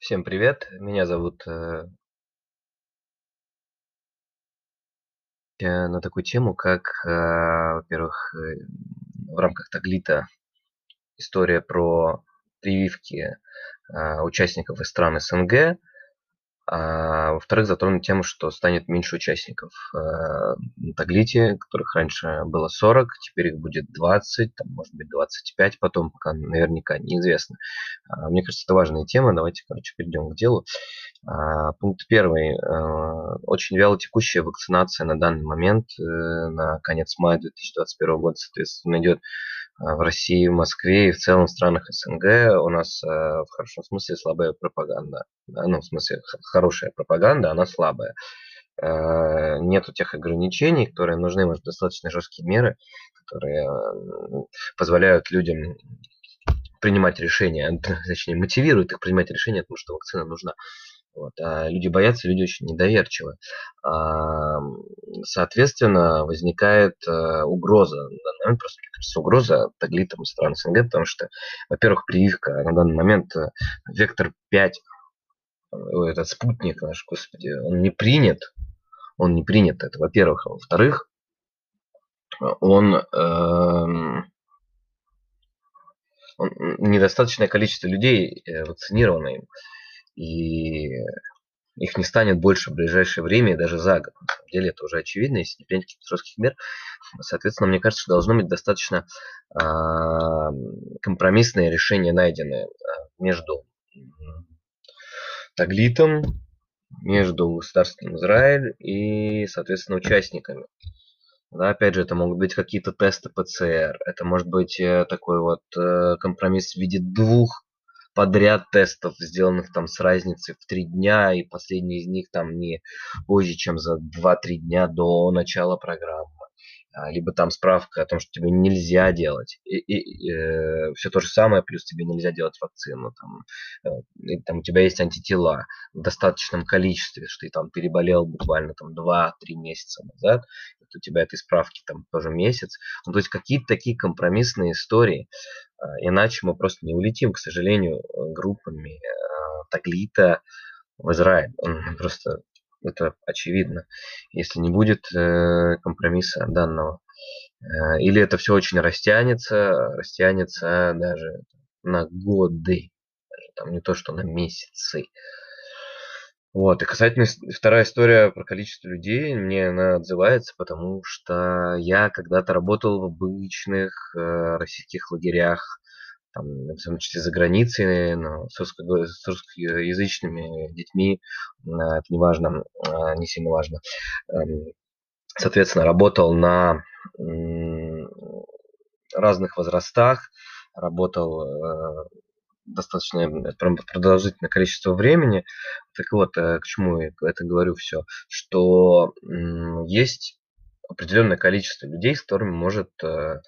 Всем привет, меня зовут э, э, на такую тему, как, э, во-первых, э, в рамках Таглита история про прививки участников из стран СНГ, а во-вторых, затронуть тему, что станет меньше участников э, на Таглите, которых раньше было 40, теперь их будет 20, там, может быть 25 потом, пока наверняка неизвестно. А, мне кажется, это важная тема, давайте, короче, перейдем к делу. А, пункт первый. Э, очень вяло текущая вакцинация на данный момент, э, на конец мая 2021 года, соответственно, идет в России, в Москве и в целом в странах СНГ у нас в хорошем смысле слабая пропаганда. Да? Ну, в смысле, хорошая пропаганда, она слабая. Э, нету тех ограничений, которые нужны, может, достаточно жесткие меры, которые позволяют людям принимать решения, точнее, мотивируют их принимать решения, потому что вакцина нужна. Вот. А люди боятся, люди очень недоверчивы. А, соответственно, возникает а, угроза. На данный момент просто, мне кажется, угроза таглитам стран СНГ, потому что, во-первых, прививка на данный момент э, вектор 5, этот спутник наш, господи, он не принят. Он не принят, это во-первых. А во-вторых, он, э, он недостаточное количество людей э, вакцинировано им и их не станет больше в ближайшее время и даже за год. На самом деле это уже очевидно, если не принять каких-то жестких мер. Соответственно, мне кажется, что должно быть достаточно э, компромиссное решение найденное а, между Таглитом, между государством Израиль и, соответственно, участниками. Да, опять же, это могут быть какие-то тесты ПЦР, это может быть э, такой вот э, компромисс в виде двух подряд тестов, сделанных там с разницей в три дня, и последний из них там не позже, чем за 2-3 дня до начала программы. А, либо там справка о том, что тебе нельзя делать. И, и, э, все то же самое, плюс тебе нельзя делать вакцину. Там, э, и, там у тебя есть антитела в достаточном количестве, что ты там переболел буквально там 2-3 месяца назад. Вот у тебя этой справки там тоже месяц. Ну, то есть какие-то такие компромиссные истории. Э, иначе мы просто не улетим, к сожалению, группами э, Таглита в Израиль. Просто это очевидно, если не будет э, компромисса данного. Э, или это все очень растянется, растянется даже на годы, даже там не то что на месяцы. Вот, и касательно вторая история про количество людей, мне она отзывается, потому что я когда-то работал в обычных э, российских лагерях, там, в том числе за границей, но с, русско- с русскоязычными детьми, это не важно, а, не сильно важно. Эм, соответственно, работал на разных возрастах, работал э, достаточно продолжительное количество времени. Так вот, э, к чему я это говорю все, что есть определенное количество людей, с которыми может э,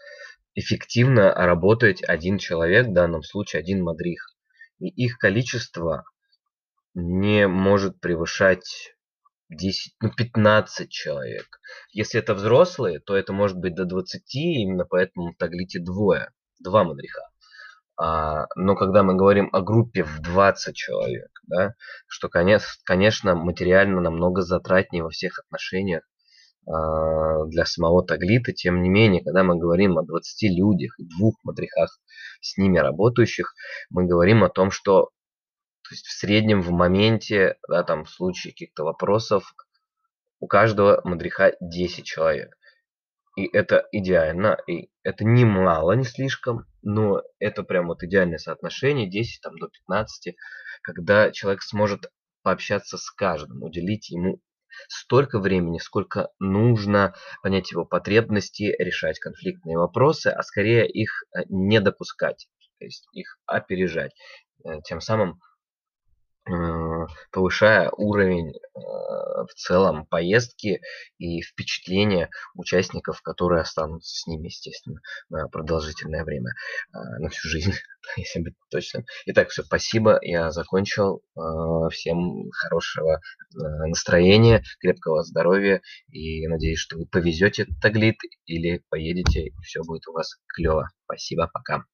эффективно работать один человек, в данном случае один мадрих. И их количество не может превышать 10, ну 15 человек. Если это взрослые, то это может быть до 20, именно поэтому в Таглите двое, два мадриха. А, но когда мы говорим о группе в 20 человек, да, что, конечно, конечно, материально намного затратнее во всех отношениях, для самого Таглита. Тем не менее, когда мы говорим о 20 людях и двух мадрихах с ними работающих, мы говорим о том, что то есть в среднем в моменте, да, там в случае каких-то вопросов, у каждого мадриха 10 человек. И это идеально, и это не мало, не слишком, но это прям вот идеальное соотношение, 10 там, до 15, когда человек сможет пообщаться с каждым, уделить ему столько времени, сколько нужно понять его потребности, решать конфликтные вопросы, а скорее их э, не допускать, то есть их опережать. Э, тем самым Э, повышая уровень э, в целом поездки и впечатления участников, которые останутся с ними, естественно, на продолжительное время, э, на всю жизнь, если быть точным. Итак, все, спасибо, я закончил. Всем хорошего настроения, крепкого здоровья и надеюсь, что вы повезете Таглит или поедете и все будет у вас клево. Спасибо, пока.